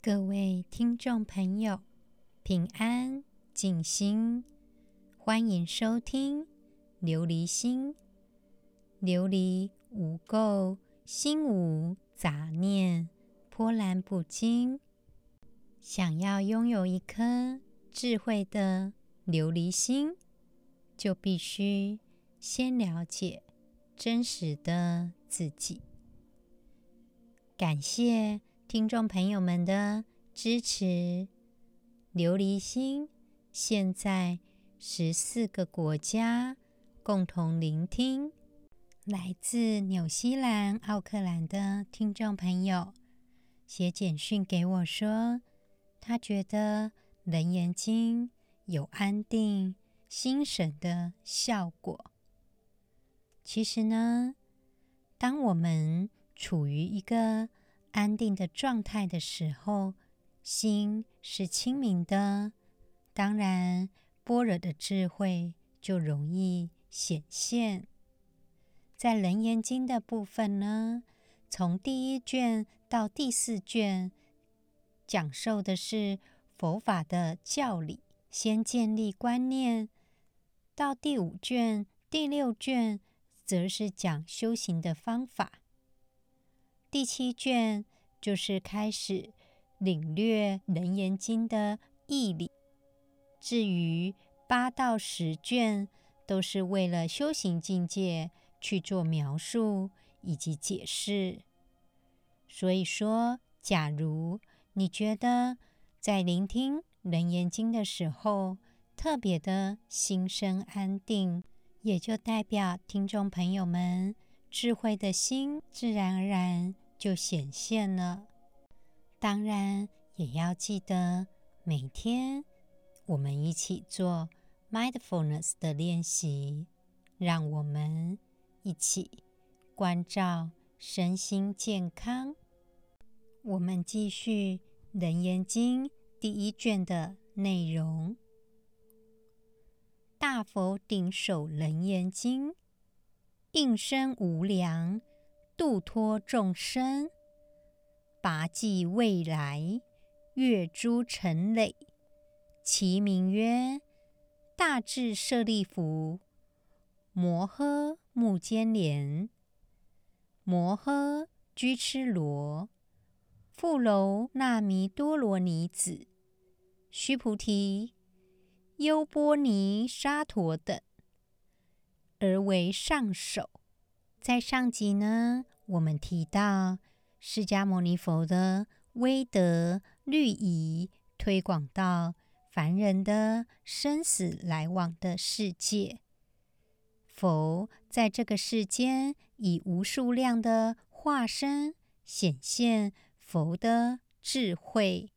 各位听众朋友，平安静心，欢迎收听《琉璃心》。琉璃无垢，心无杂念，波澜不惊。想要拥有一颗智慧的琉璃心，就必须先了解真实的自己。感谢。听众朋友们的支持，琉璃心现在十四个国家共同聆听。来自纽西兰、奥克兰的听众朋友写简讯给我说，他觉得《楞严经》有安定心神的效果。其实呢，当我们处于一个安定的状态的时候，心是清明的，当然般若的智慧就容易显现。在《楞严经》的部分呢，从第一卷到第四卷，讲授的是佛法的教理，先建立观念；到第五卷、第六卷，则是讲修行的方法。第七卷就是开始领略《楞严经》的义理，至于八到十卷都是为了修行境界去做描述以及解释。所以说，假如你觉得在聆听《楞严经》的时候特别的心生安定，也就代表听众朋友们。智慧的心自然而然就显现了。当然，也要记得每天我们一起做 mindfulness 的练习，让我们一起关照身心健康。我们继续《楞严经》第一卷的内容：大佛顶首楞严经。应身无量，度脱众生，拔济未来，越诸尘累。其名曰：大智舍利弗，摩诃目犍连，摩诃居痴罗，富楼那弥多罗尼子，须菩提，优波尼沙陀等。而为上首，在上集呢，我们提到释迦牟尼佛的威德律仪推广到凡人的生死来往的世界。佛在这个世间以无数量的化身显现佛的智慧，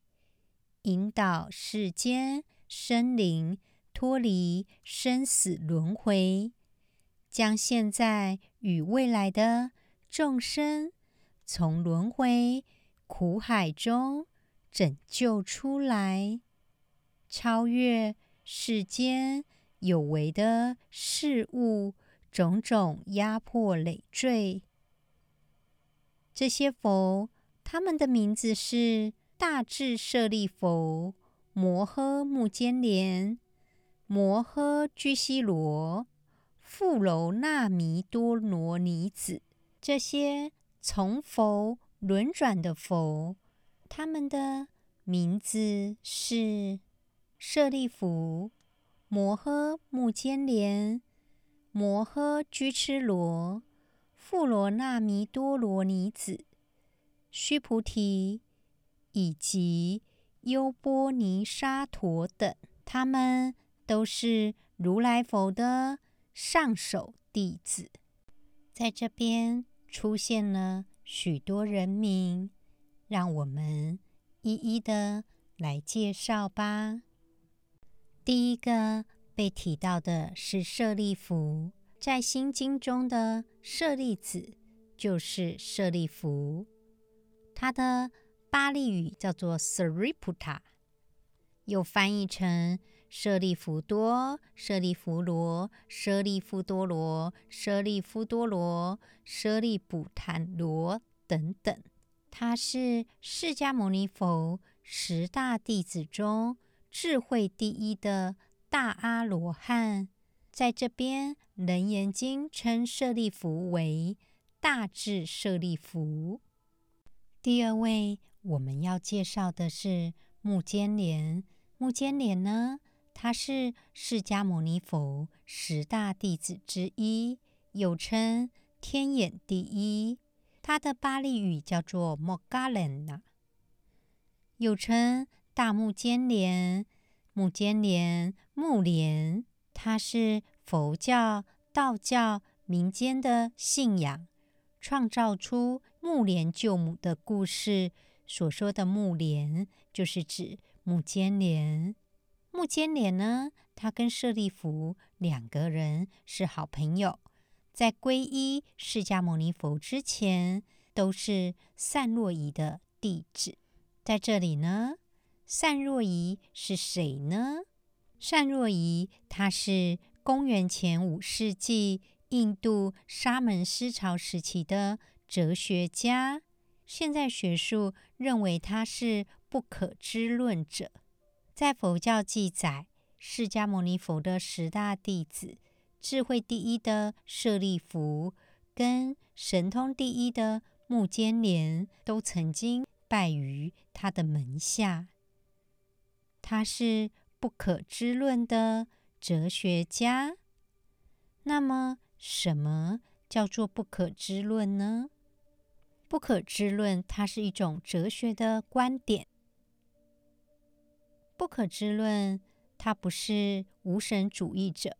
引导世间生灵脱离生死轮回。将现在与未来的众生从轮回苦海中拯救出来，超越世间有为的事物种种压迫累赘。这些佛，他们的名字是大智舍利弗、摩诃目犍连、摩诃居士罗。富楼那弥多罗尼子，这些从佛轮转的佛，他们的名字是舍利弗、摩诃目犍连、摩诃居痴罗、富楼那弥多罗尼子、须菩提以及优波尼沙陀等，他们都是如来佛的。上首弟子，在这边出现了许多人名，让我们一一的来介绍吧。第一个被提到的是舍利弗，在《心经》中的舍利子就是舍利弗，他的巴利语叫做 Sariputta，又翻译成。舍利弗多舍利弗罗舍利弗多罗舍利弗多罗舍利普坦罗等等。他是释迦牟尼佛十大弟子中智慧第一的大阿罗汉。在这边楞严经称舍利弗为大智舍利弗。第二位我们要介绍的是木尖连木尖连呢他是释迦牟尼佛十大弟子之一，又称天眼第一。他的巴利语叫做 m o g a l a n a 又称大木坚连、木坚连、木莲。他是佛教、道教民间的信仰，创造出木莲救母的故事。所说的木莲，就是指木尖连。木笺脸呢他跟舍利弗两个人是好朋友。在皈依释迦牟尼佛之前都是善若仪的弟子。在这里呢善若仪是谁呢？善若仪他是公元前五世纪印度沙门思潮时期的哲学家。现在学术认为他是不可知论者。在佛教记载，释迦牟尼佛的十大弟子，智慧第一的舍利弗跟神通第一的目犍连，都曾经拜于他的门下。他是不可知论的哲学家。那么，什么叫做不可知论呢？不可知论，它是一种哲学的观点。不可知论它不是无神主义者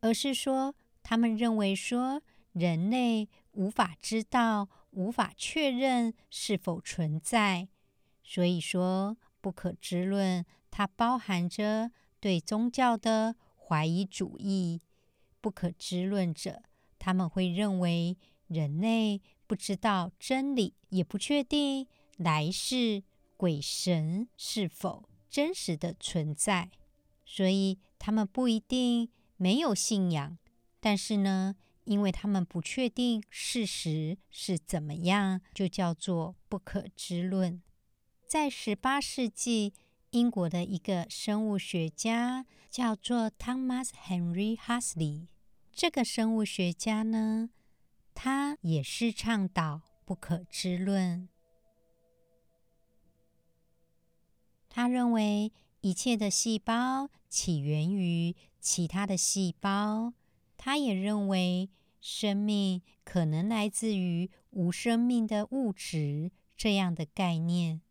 而是说他们认为说人类无法知道无法确认是否存在。所以说不可知论它包含着对宗教的怀疑主义。不可知论者他们会认为人类不知道真理也不确定来世鬼神是否真实的存在，所以他们不一定没有信仰，但是呢，因为他们不确定事实是怎么样，就叫做不可知论。在十八世纪，英国的一个生物学家叫做 Thomas Henry Huxley，这个生物学家呢，他也是倡导不可知论。他认为一切的细胞起源于其他的细胞。他也认为生命可能来自于无生命的物质这样的概念。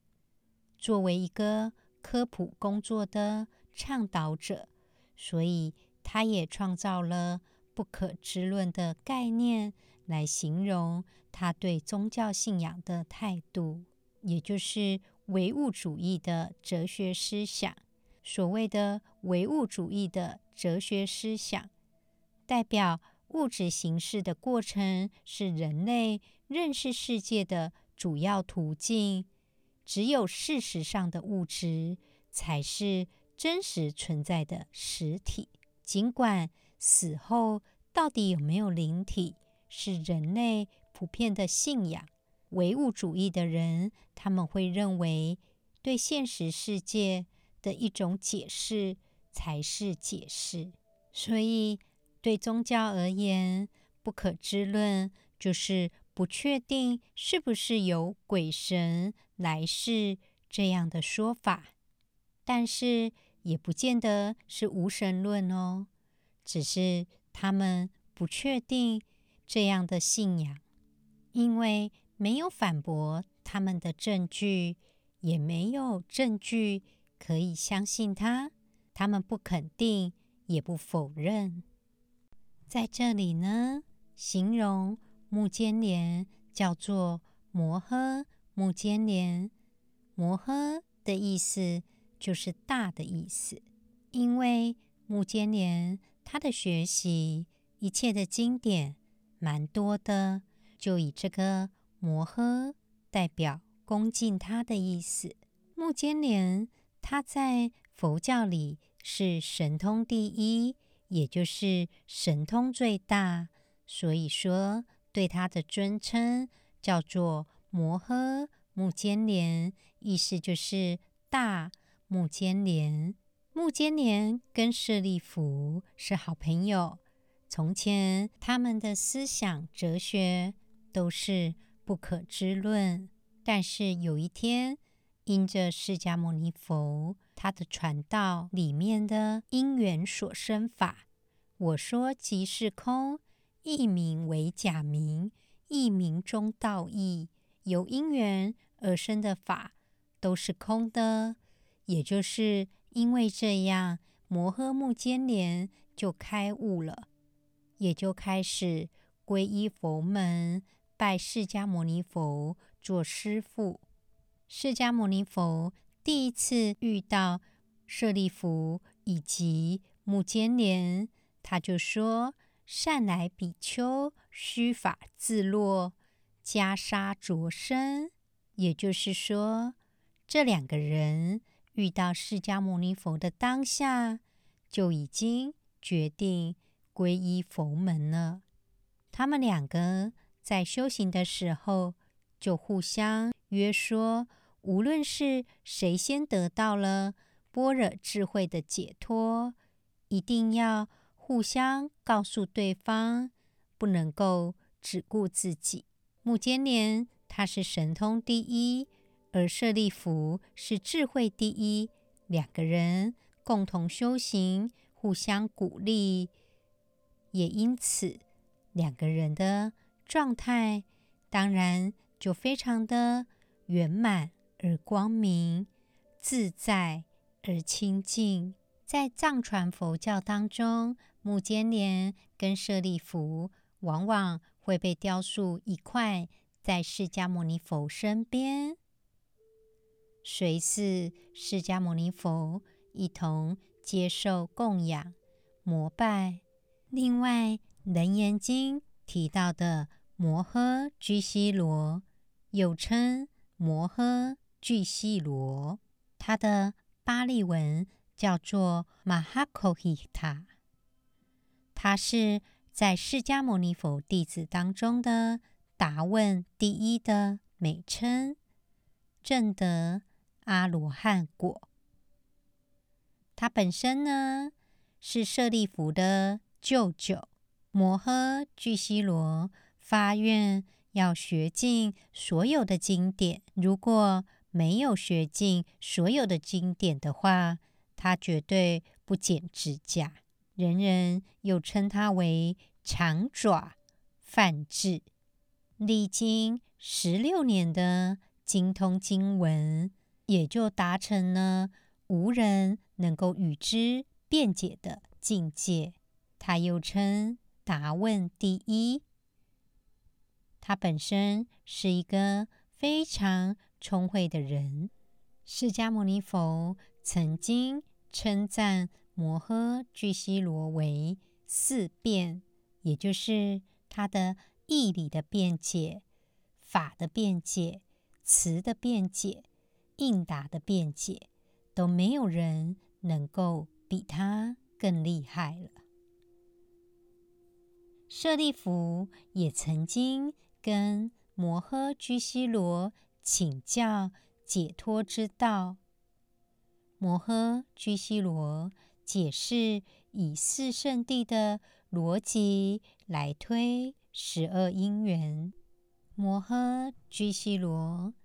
作为一个科普工作的倡导者所以他也创造了不可知论的概念来形容他对宗教信仰的态度。也就是唯物主义的哲学思想。所谓的唯物主义的哲学思想代表物质形式的过程是人类认识世界的主要途径只有事实上的物质才是真实存在的实体。尽管死后到底有没有灵体是人类普遍的信仰。唯物主义的人他们会认为对现实世界的一种解释才是解释。所以对宗教而言不可知论就是不确定是不是有鬼神来世这样的说法。但是也不见得是无神论哦只是他们不确定这样的信仰。因为没有反驳他们的证据也没有证据可以相信他他们不肯定也不否认。在这里呢形容木尖连叫做摩诃木尖连摩诃的意思就是大的意思。因为木尖连他的学习一切的经典蛮多的就以这个摩诃代表恭敬他的意思。目犍连他在佛教里是神通第一，也就是神通最大，所以说对他的尊称叫做摩诃目犍连，意思就是大目犍连。目犍连跟舍利弗是好朋友。从前，他们的思想哲学都是不可知论，但是有一天，因着释迦牟尼佛他的传道里面的因缘所生法，我说即是空，一名为假名，一名中道义，由因缘而生的法都是空的。也就是因为这样，摩诃目犍连就开悟了，也就开始皈依佛门，拜释迦牟尼佛做师父。释迦牟尼佛第一次遇到舍利弗以及目犍连，他就说：“善来比丘，须发自落，袈裟着身。”也就是说，这两个人遇到释迦牟尼佛的当下，就已经决定皈依佛门了。他们两个在修行的时候，就互相约说。无论是谁先得到了般若智慧的解脱，一定要互相告诉对方，不能够只顾自己。目犍连他是神通第一，而舍利弗是智慧第一，两个人共同修行，互相鼓励，也因此两个人的状态当然就非常的圆满。而光明自在而清净，在藏传佛教当中，目犍连跟舍利弗往往会被雕塑一块在释迦牟尼佛身边，随侍释迦牟尼佛一同接受供养膜拜。另外，《楞严经》提到的摩诃居西罗，又称摩诃。居西罗，他的巴利文叫做马哈科希塔，他是在释迦牟尼佛弟子当中的答问第一的美称，证得阿罗汉果。他本身呢是舍利弗的舅舅，摩诃居西罗发愿要学尽所有的经典，如果没有学尽所有的经典的话，他绝对不剪指甲。人人又称他为长爪梵志。历经十六年的精通经文，也就达成了无人能够与之辩解的境界。他又称答问第一。他本身是一个非常聪慧的人，释迦牟尼佛曾经称赞摩诃居西罗为四辩，也就是他的义理的辩解、法的辩解、词的辩解、应答的辩解，都没有人能够比他更厉害了。舍利弗也曾经跟摩诃居西罗。请教解脱之道，摩诃居西罗解释以四圣谛的逻辑来推十二因缘。摩诃居西罗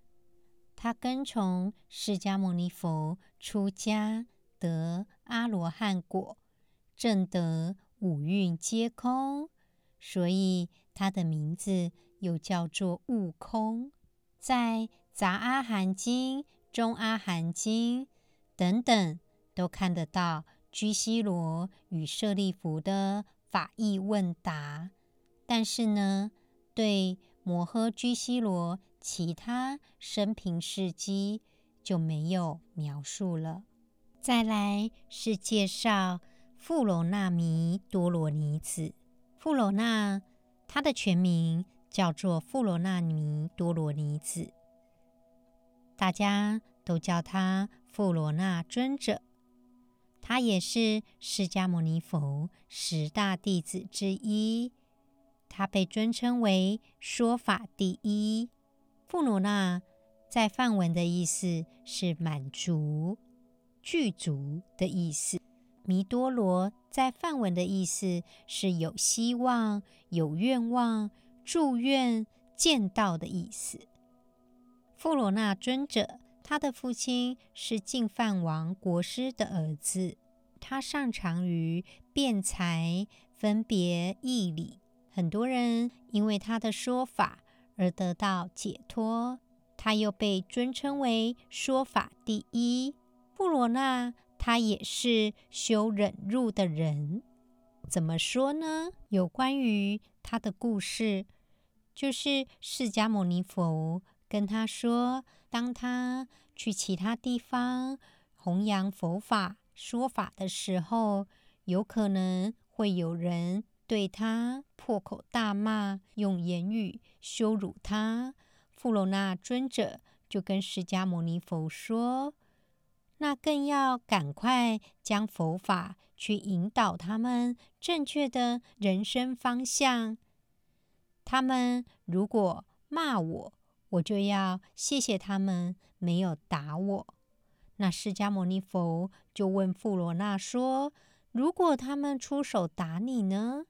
他跟从释迦牟尼佛出家，得阿罗汉果，证得五蕴皆空，所以他的名字又叫做悟空。在《杂阿含经》《中阿含经》等等，都看得到居西罗与舍利弗的法义问答。但是呢，对摩诃居西罗其他生平事迹就没有描述了。再来是介绍富罗那弥多罗尼子。富罗那，他的全名。叫做富罗那尼多罗尼子，大家都叫他富罗那尊者。他也是释迦牟尼佛十大弟子之一，他被尊称为说法第一。富罗那在梵文的意思是满足、具足的意思。弥多罗在梵文的意思是有希望、有愿望、祝愿见到的意思。富罗那尊者，他的父亲是净饭王国师的儿子，他擅长于辩才、分别义理，很多人因为他的说法而得到解脱。他又被尊称为说法第一。富罗那他也是修忍辱的人，怎么说呢？有关于他的故事，就是释迦牟尼佛跟他说，当他去其他地方弘扬佛法、说法的时候，有可能会有人对他破口大骂，用言语羞辱他。富罗那尊者就跟释迦牟尼佛说：“那更要赶快将佛法去引导他们正确的人生方向。他们如果骂我，我就要谢谢他们没有打我。”那释迦牟尼佛就问富罗那说：“如果他们出手打你呢？”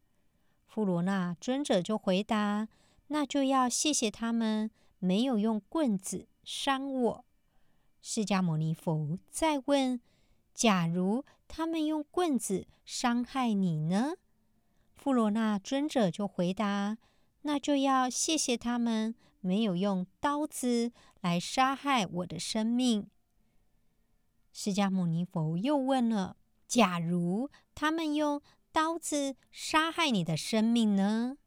富罗那尊者就回答：“那就要谢谢他们。”没有用棍子伤我。释迦牟尼佛再问：“假如他们用棍子伤害你呢？”富罗那尊者就回答：“那就要谢谢他们没有用刀子来杀害我的生命。”释迦牟尼佛又问了：“假如他们用刀子杀害你的生命呢？”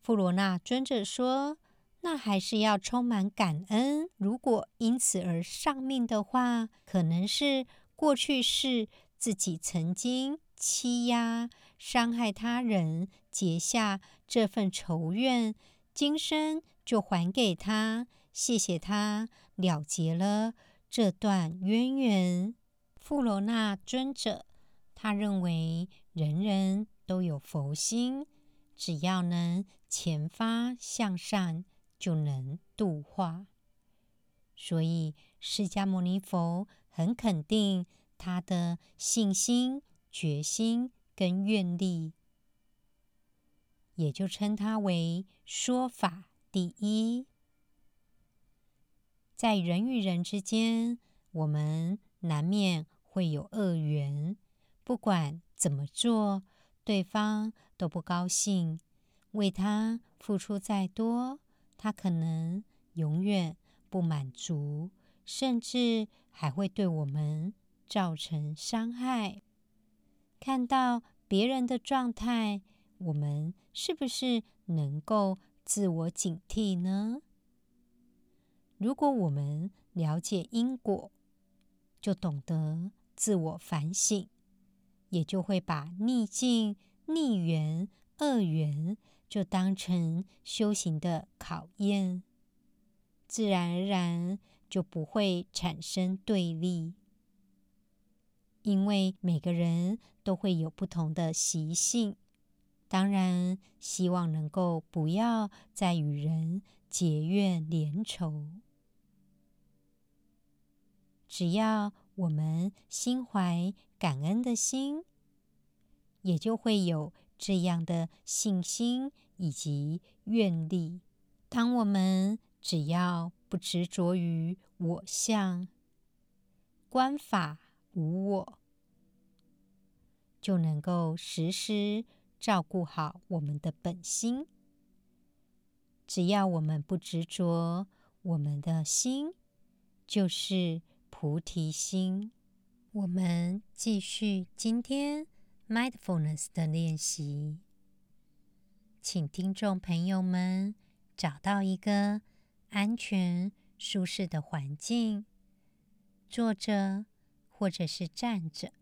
富罗那尊者说。那还是要充满感恩。如果因此而丧命的话，可能是过去是自己曾经欺压、伤害他人，结下这份仇怨，今生就还给他，谢谢他了结了这段渊源。富罗那尊者，他认为人人都有佛心，只要能前发向善。就能度化，所以释迦牟尼佛很肯定他的信心、决心跟愿力，也就称他为说法第一。在人与人之间，我们难免会有恶缘，不管怎么做，对方都不高兴，为他付出再多。他可能永远不满足，甚至还会对我们造成伤害。看到别人的状态，我们是不是能够自我警惕呢？如果我们了解因果，就懂得自我反省，也就会把逆境、逆缘、恶缘。就当成修行的考验，自然而然就不会产生对立。因为每个人都会有不同的习性，当然希望能够不要再与人结怨连仇。只要我们心怀感恩的心，也就会有这样的信心。以及愿力。当我们只要不执着于我相，观法无我，就能够时时照顾好我们的本心。只要我们不执着，我们的心就是菩提心。我们继续今天 mindfulness 的练习。请听众朋友们找到一个安全、舒适的环境，坐着或者是站着。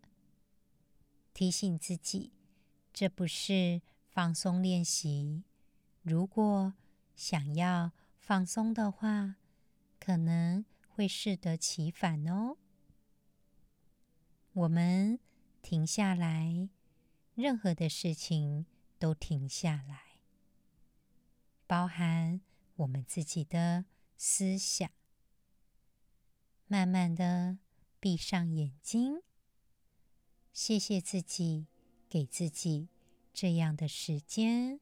提醒自己，这不是放松练习。如果想要放松的话，可能会适得其反哦。我们停下来，任何的事情都停下来。包含我们自己的思想。慢慢的闭上眼睛，谢谢自己，给自己这样的时间，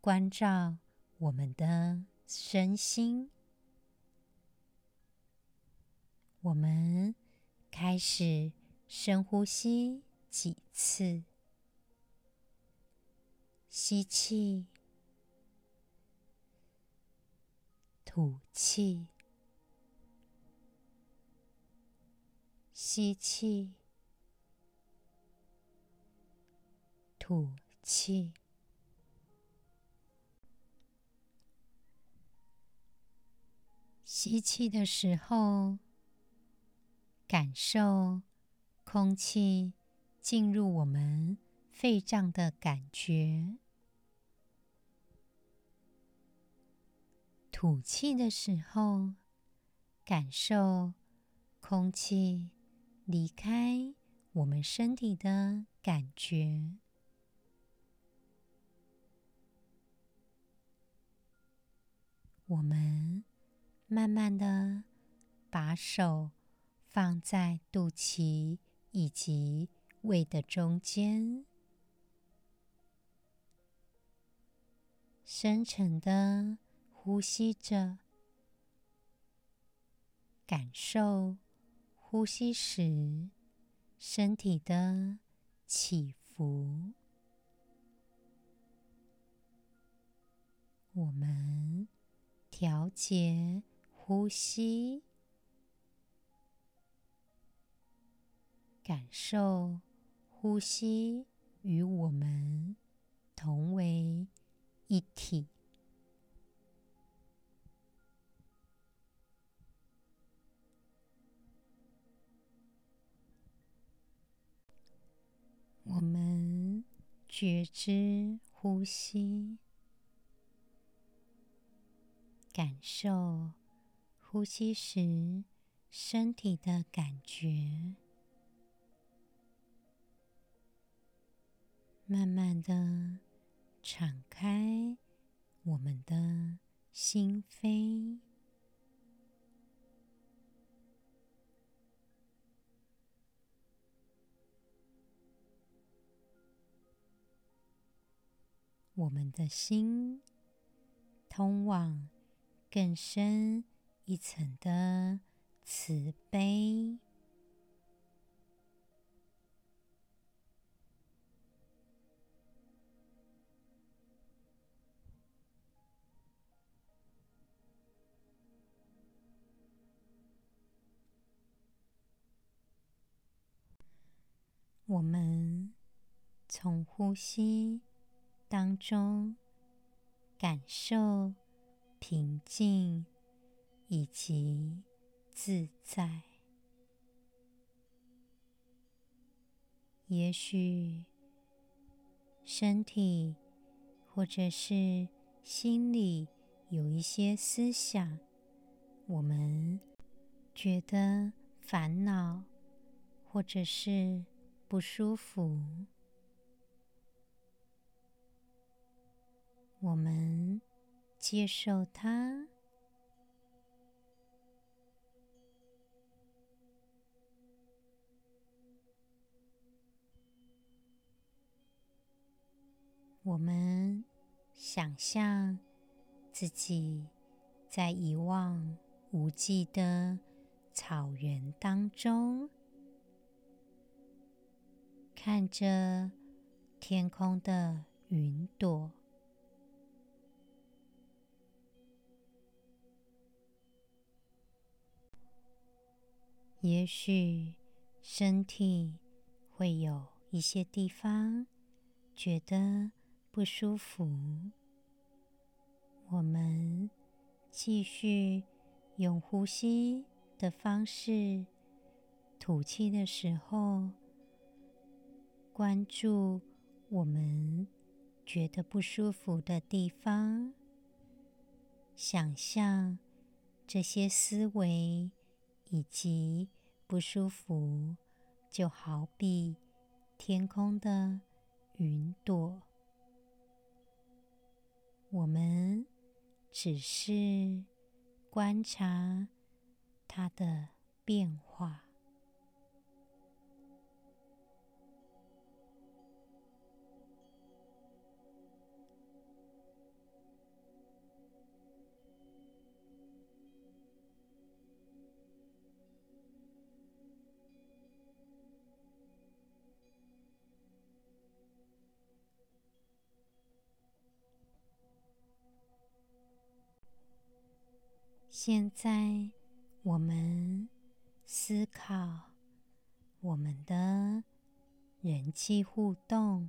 关照我们的身心。我们开始深呼吸几次，吸气，吐气。吸气，吐气。吸气的时候，感受空气进入我们肺脏的感觉；吐气的时候，感受空气。离开我们身体的感觉，我们慢慢的把手放在肚脐以及胃的中间，深沉的呼吸着，感受。呼吸时，身体的起伏。我们调节呼吸，感受呼吸与我们同为一体。我们觉知呼吸，感受呼吸时身体的感觉，慢慢的敞开我们的心扉。我们的心通往更深一层的慈悲。我们从呼吸。当中感受平静以及自在。也许身体或者是心里有一些思想，我们觉得烦恼或者是不舒服。我们接受它，我们想象自己在一望无际的草原当中，看着天空的云朵。也许身体会有一些地方觉得不舒服，我们继续用呼吸的方式，吐气的时候，关注我们觉得不舒服的地方，想象这些思维。以及不舒服，就好比天空的云朵，我们只是观察它的变化。现在，我们思考我们的人际互动，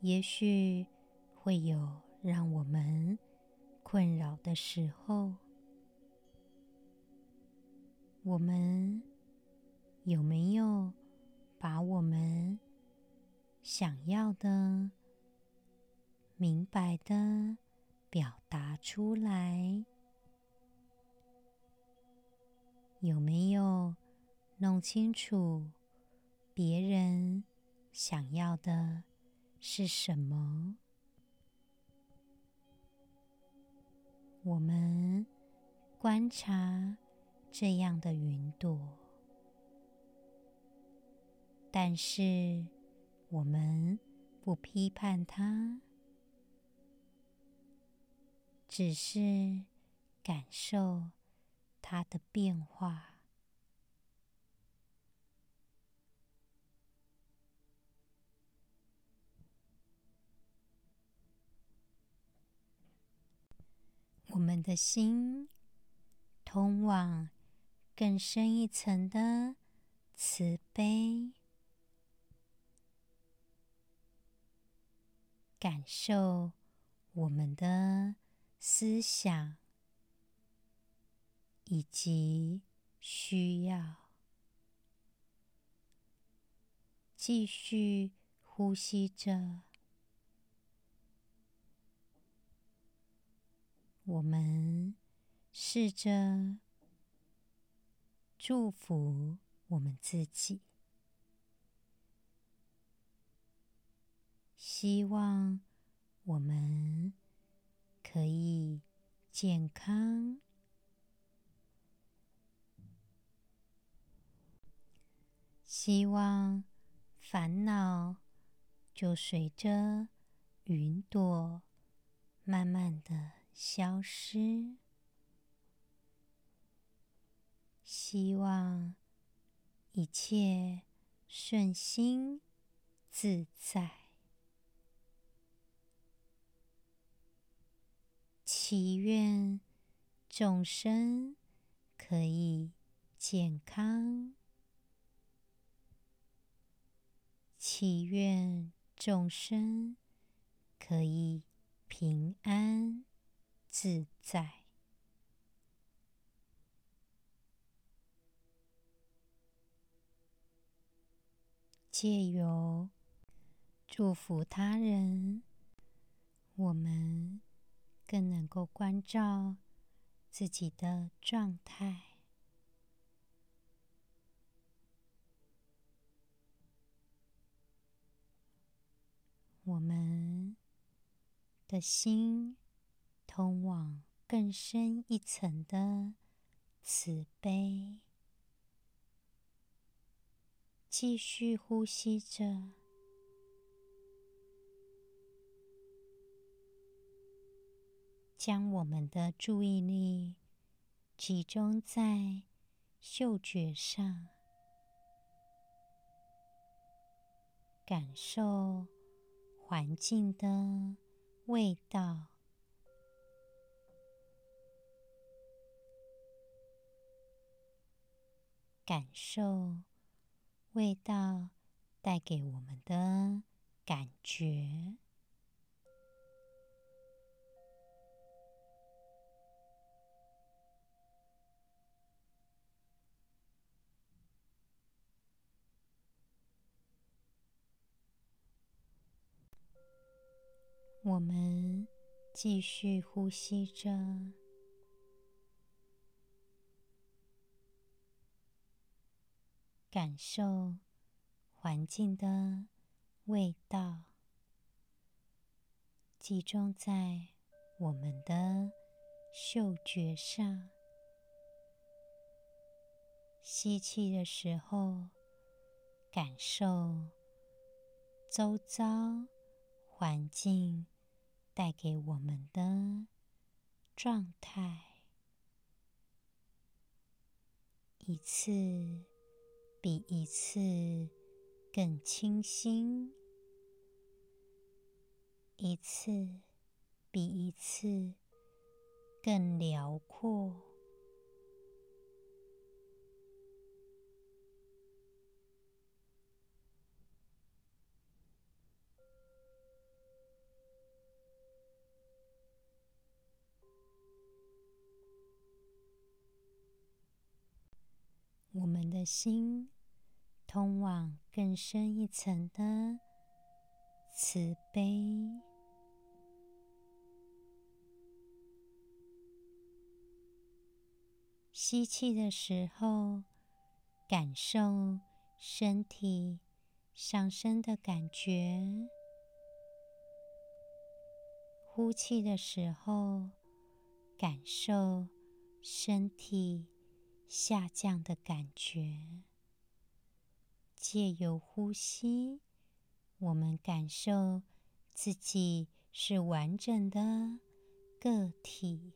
也许会有让我们困扰的时候。我们有没有把我们想要的、明白的，表达出来，有没有弄清楚别人想要的是什么？我们观察这样的云朵，但是我们不批判它。只是感受它的变化。我们的心通往更深一层的慈悲，感受我们的。思想以及需要，继续呼吸着。我们试着祝福我们自己，希望我们。可以健康，希望烦恼就随着云朵慢慢的消失，希望一切顺心自在。祈愿众生可以健康，祈愿众生可以平安自在。借由祝福他人，我们。更能够关照自己的状态，我们的心通往更深一层的慈悲，继续呼吸着。将我们的注意力集中在嗅觉上，感受环境的味道，感受味道带给我们的感觉。我们继续呼吸着，感受环境的味道，集中在我们的嗅觉上。吸气的时候，感受周遭环境带给我们的状态，一次比一次更清新，一次比一次更辽阔。我们的心通往更深一层的慈悲。吸气的时候，感受身体上升的感觉；呼气的时候，感受身体。下降的感觉，借由呼吸，我们感受自己是完整的个体。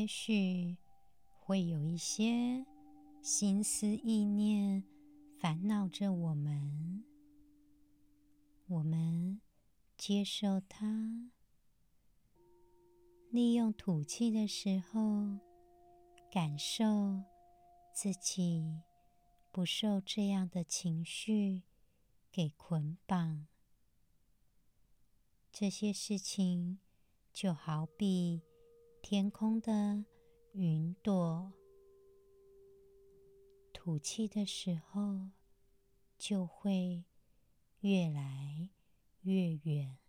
也许会有一些心思意念烦恼着我们，我们接受它，利用吐气的时候，感受自己不受这样的情绪给捆绑。这些事情就好比。天空的云朵，吐气的时候就会越来越远。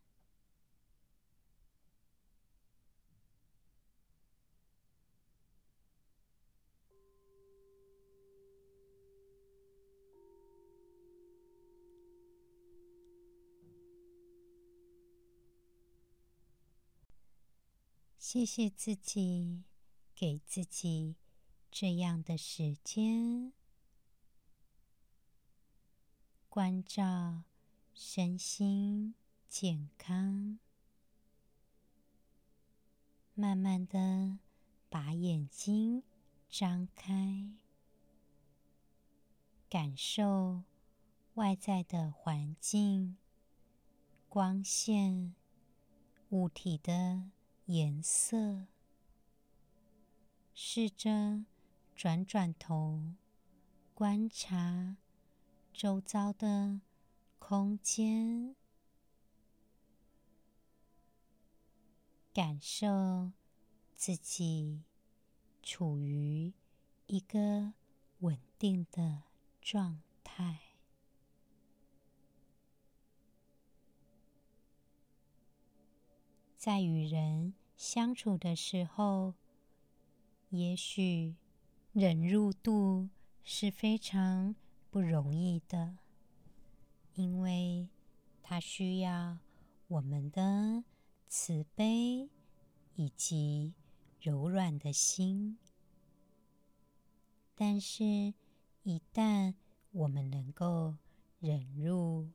谢谢自己，给自己这样的时间，关照身心健康。慢慢的把眼睛张开，感受外在的环境、光线、物体的。颜色，试着转转头，观察周遭的空间，感受自己处于一个稳定的状态。在与人相处的时候，也许忍辱度是非常不容易的，因为它需要我们的慈悲以及柔软的心。但是，一旦我们能够忍辱，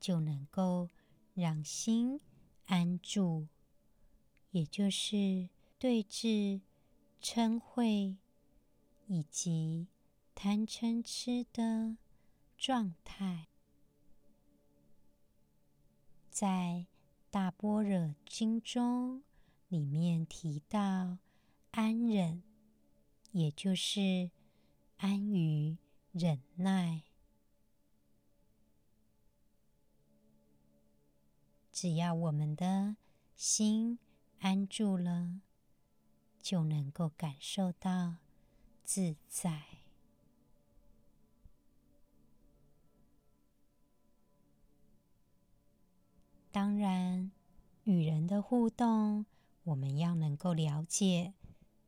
就能够让心。安住，也就是对治嗔恚以及贪嗔痴的状态。在《大般若经》中，里面提到安忍，也就是安于忍耐。只要我们的心安住了，就能够感受到自在。当然，与人的互动，我们要能够了解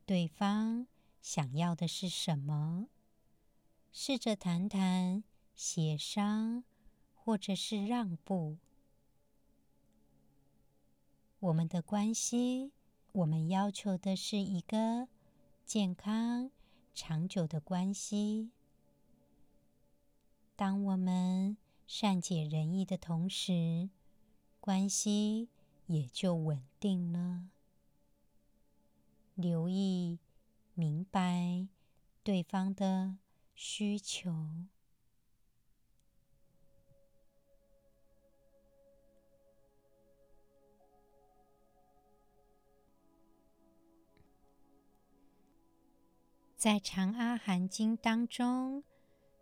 对方想要的是什么，试着谈谈、协商，或者是让步。我们的关系，我们要求的是一个健康、长久的关系。当我们善解人意的同时，关系也就稳定了。留意、明白对方的需求，在《长阿含经》当中，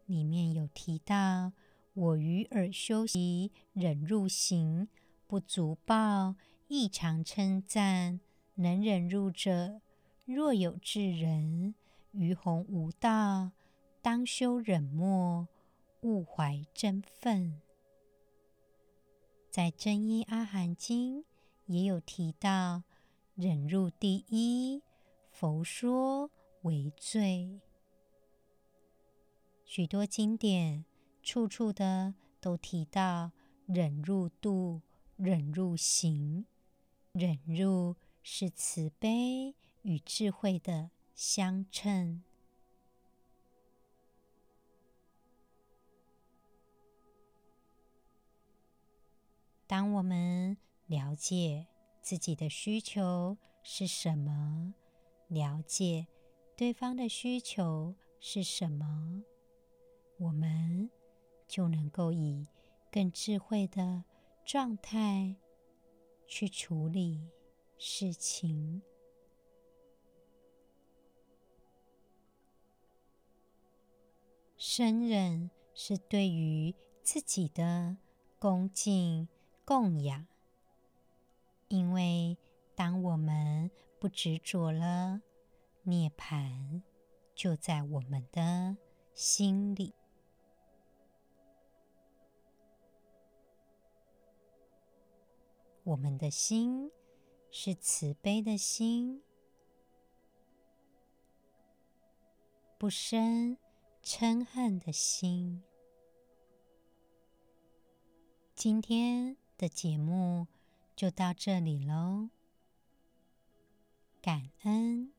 里面有提到：“我于尔修习忍辱行。”不足报，异常称赞。能忍辱者，若有智人，于弘无道，当修忍默，勿怀瞋忿。在《真一阿含经》也有提到，忍辱第一，佛说为最。许多经典，处处的都提到忍辱度。忍辱行，忍辱是慈悲与智慧的相称。当我们了解自己的需求是什么，了解对方的需求是什么，我们就能够以更智慧的状态去处理事情。生忍是对于自己的恭敬供养，因为当我们不执着了，涅槃就在我们的心里。我们的心是慈悲的心，不生嗔恨的心。今天的节目就到这里喽，感恩。